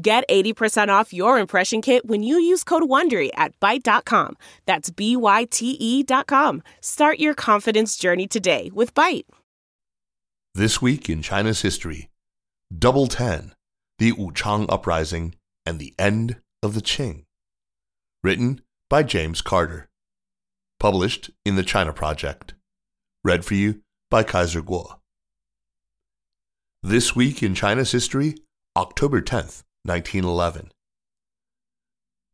Get 80% off your impression kit when you use code WONDERY at Byte.com. That's B-Y-T-E dot com. Start your confidence journey today with Byte. This week in China's history, Double Ten, the Wuchang Uprising, and the End of the Qing. Written by James Carter. Published in the China Project. Read for you by Kaiser Kuo. This week in China's history, October 10th, 1911.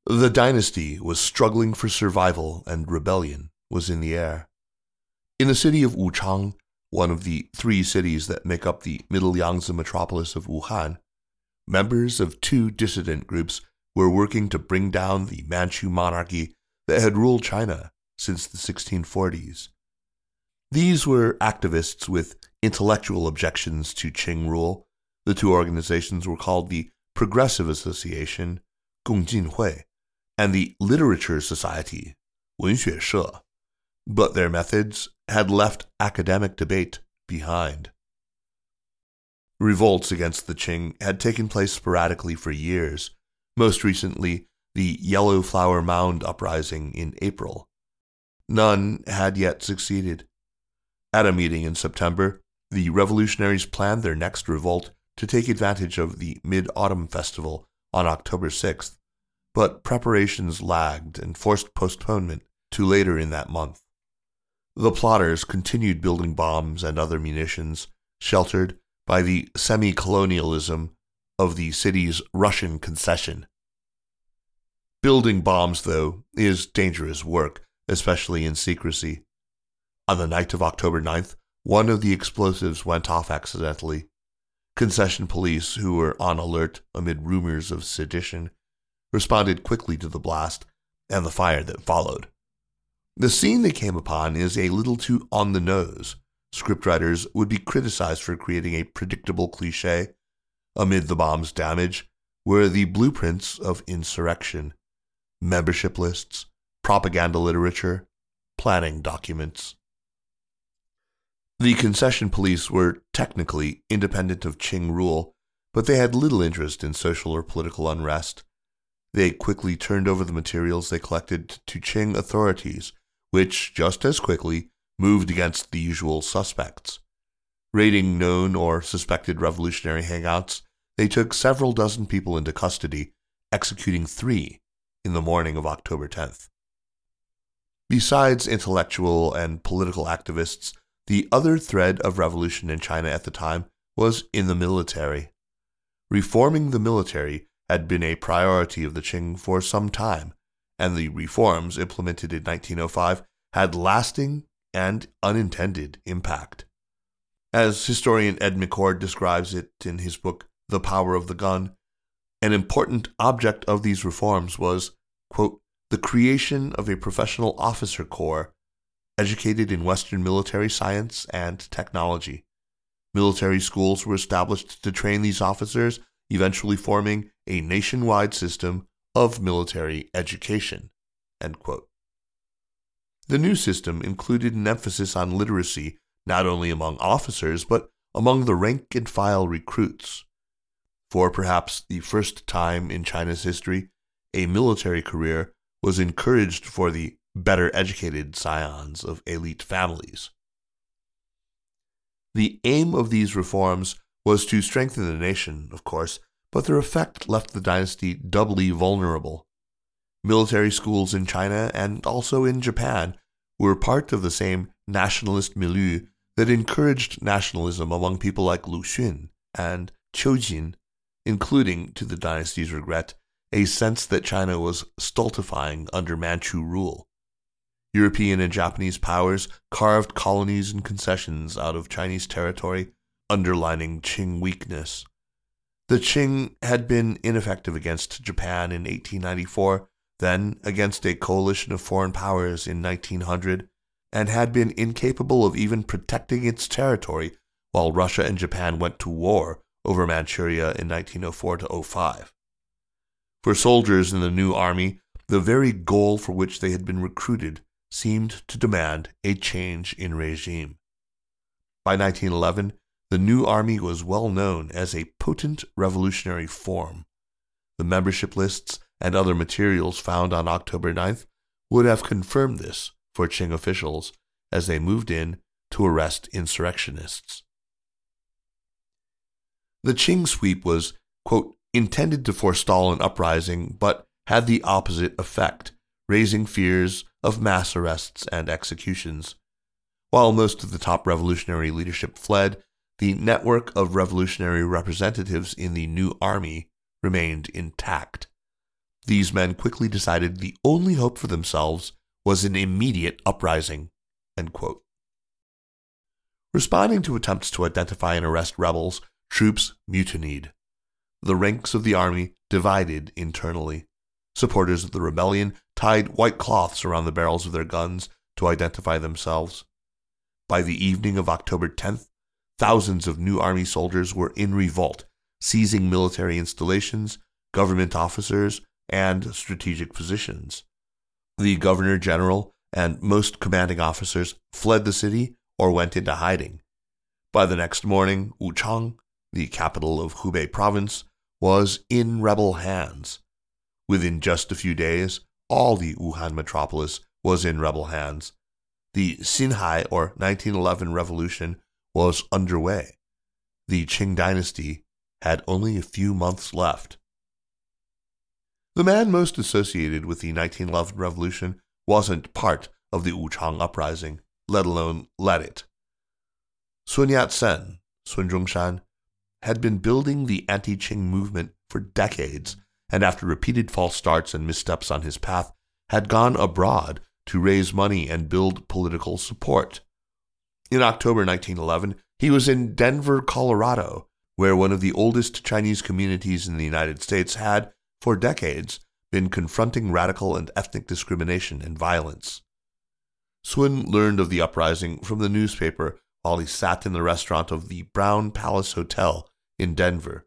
The dynasty was struggling for survival and rebellion was in the air. In the city of Wuchang, one of the three cities that make up the Middle Yangtze metropolis of Wuhan, members of two dissident groups were working to bring down the Manchu monarchy that had ruled China since the 1640s. These were activists with intellectual objections to Qing rule. The two organizations were called the Progressive Association, Hui, and the Literature Society, 文学社, but their methods had left academic debate behind. Revolts against the Qing had taken place sporadically for years, most recently the Yellow Flower Mound uprising in April. None had yet succeeded. At a meeting in September, the revolutionaries planned their next revolt to take advantage of the Mid Autumn Festival on October 6th, but preparations lagged and forced postponement to later in that month. The plotters continued building bombs and other munitions, sheltered by the semi colonialism of the city's Russian concession. Building bombs, though, is dangerous work, especially in secrecy. On the night of October 9th, one of the explosives went off accidentally, Concession police, who were on alert amid rumors of sedition, responded quickly to the blast and the fire that followed. The scene they came upon is a little too on the nose. Scriptwriters would be criticized for creating a predictable cliche. Amid the bomb's damage were the blueprints of insurrection, membership lists, propaganda literature, planning documents. The concession police were technically independent of Qing rule, but they had little interest in social or political unrest. They quickly turned over the materials they collected to Qing authorities, which, just as quickly, moved against the usual suspects. Raiding known or suspected revolutionary hangouts, they took several dozen people into custody, executing three in the morning of October 10th. Besides intellectual and political activists, the other thread of revolution in China at the time was in the military. Reforming the military had been a priority of the Qing for some time, and the reforms implemented in 1905 had lasting and unintended impact. As historian Ed McCord describes it in his book The Power of the Gun, an important object of these reforms was, quote, the creation of a professional officer corps educated in Western military science and technology. Military schools were established to train these officers, eventually forming a nationwide system of military education. The new system included an emphasis on literacy not only among officers, but among the rank and file recruits. For perhaps the first time in China's history, a military career was encouraged for the better educated scions of elite families. The aim of these reforms was to strengthen the nation, of course, but their effect left the dynasty doubly vulnerable. Military schools in China and also in Japan were part of the same nationalist milieu that encouraged nationalism among people like Lu Xun and Qiu Jin, including, to the dynasty's regret, a sense that China was stultifying under Manchu rule. European and Japanese powers carved colonies and concessions out of Chinese territory, underlining Qing weakness. The Qing had been ineffective against Japan in 1894, then against a coalition of foreign powers in 1900, and had been incapable of even protecting its territory while Russia and Japan went to war over Manchuria in 1904 to 05. For soldiers in the new army, the very goal for which they had been recruited seemed to demand a change in regime. By 1911, the new army was well known as a potent revolutionary form. The membership lists and other materials found on October 9th would have confirmed this for Qing officials as they moved in to arrest insurrectionists. The Qing sweep was, quote, intended to forestall an uprising, but had the opposite effect, raising fears of mass arrests and executions. While most of the top revolutionary leadership fled, the network of revolutionary representatives in the new army remained intact. These men quickly decided the only hope for themselves was an immediate uprising. Responding to attempts to identify and arrest rebels, troops mutinied. The ranks of the army divided internally. Supporters of the rebellion tied white cloths around the barrels of their guns to identify themselves. By the evening of October 10th, thousands of new army soldiers were in revolt, seizing military installations, government officers, and strategic positions. The governor general and most commanding officers fled the city or went into hiding. By the next morning, Wuchang, the capital of Hubei province, was in rebel hands. Within just a few days, all the Wuhan metropolis was in rebel hands. The Xinhai or 1911 revolution was underway. The Qing dynasty had only a few months left. The man most associated with the 1911 revolution wasn't part of the Wuchang uprising, let alone led it. Sun Yat-sen, Sun Zhongshan, had been building the anti-Qing movement for decades, and after repeated false starts and missteps on his path, had gone abroad to raise money and build political support. In October 1911, he was in Denver, Colorado, where one of the oldest Chinese communities in the United States had, for decades, been confronting radical and ethnic discrimination and violence. Sun learned of the uprising from the newspaper while he sat in the restaurant of the Brown Palace Hotel in Denver.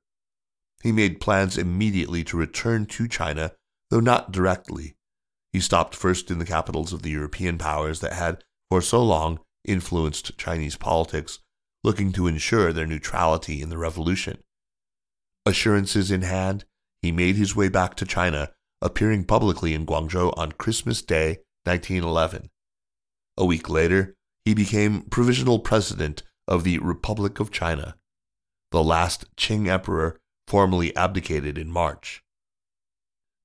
He made plans immediately to return to China, though not directly. He stopped first in the capitals of the European powers that had, for so long, influenced Chinese politics, looking to ensure their neutrality in the revolution. Assurances in hand, he made his way back to China, appearing publicly in Guangzhou on Christmas Day, 1911. A week later, he became provisional president of the Republic of China. The last Qing emperor formally abdicated in March.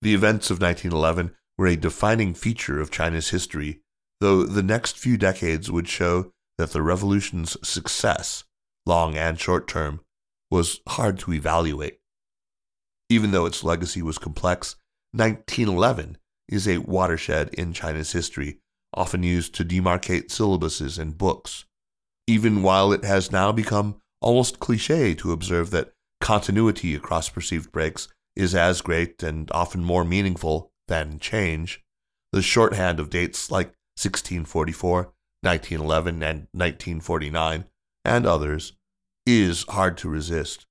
The events of 1911 were a defining feature of China's history, though the next few decades would show that the revolution's success, long and short term, was hard to evaluate. Even though its legacy was complex, 1911 is a watershed in China's history, often used to demarcate syllabuses and books. Even while it has now become almost cliche to observe that continuity across perceived breaks is as great and often more meaningful than change, the shorthand of dates like 1644, 1911, and 1949, and others, is hard to resist.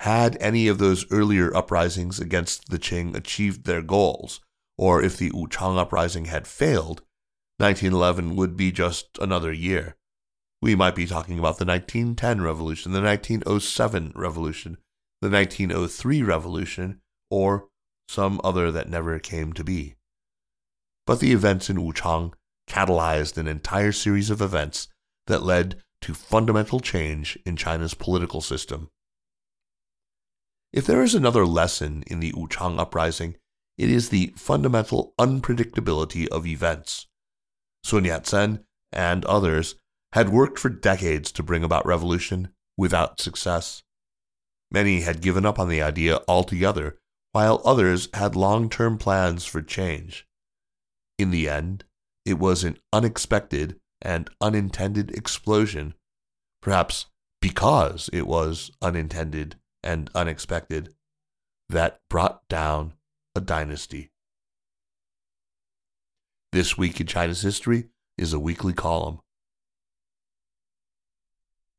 Had any of those earlier uprisings against the Qing achieved their goals, or if the Wuchang uprising had failed, 1911 would be just another year. We might be talking about the 1910 revolution, the 1907 revolution, the 1903 revolution, or some other that never came to be. But the events in Wuchang catalyzed an entire series of events that led to fundamental change in China's political system. If there is another lesson in the Wuchang uprising, it is the fundamental unpredictability of events. Sun Yat sen and others had worked for decades to bring about revolution without success. Many had given up on the idea altogether, while others had long term plans for change. In the end, it was an unexpected and unintended explosion, perhaps because it was unintended and unexpected that brought down a dynasty. This Week in China's History is a weekly column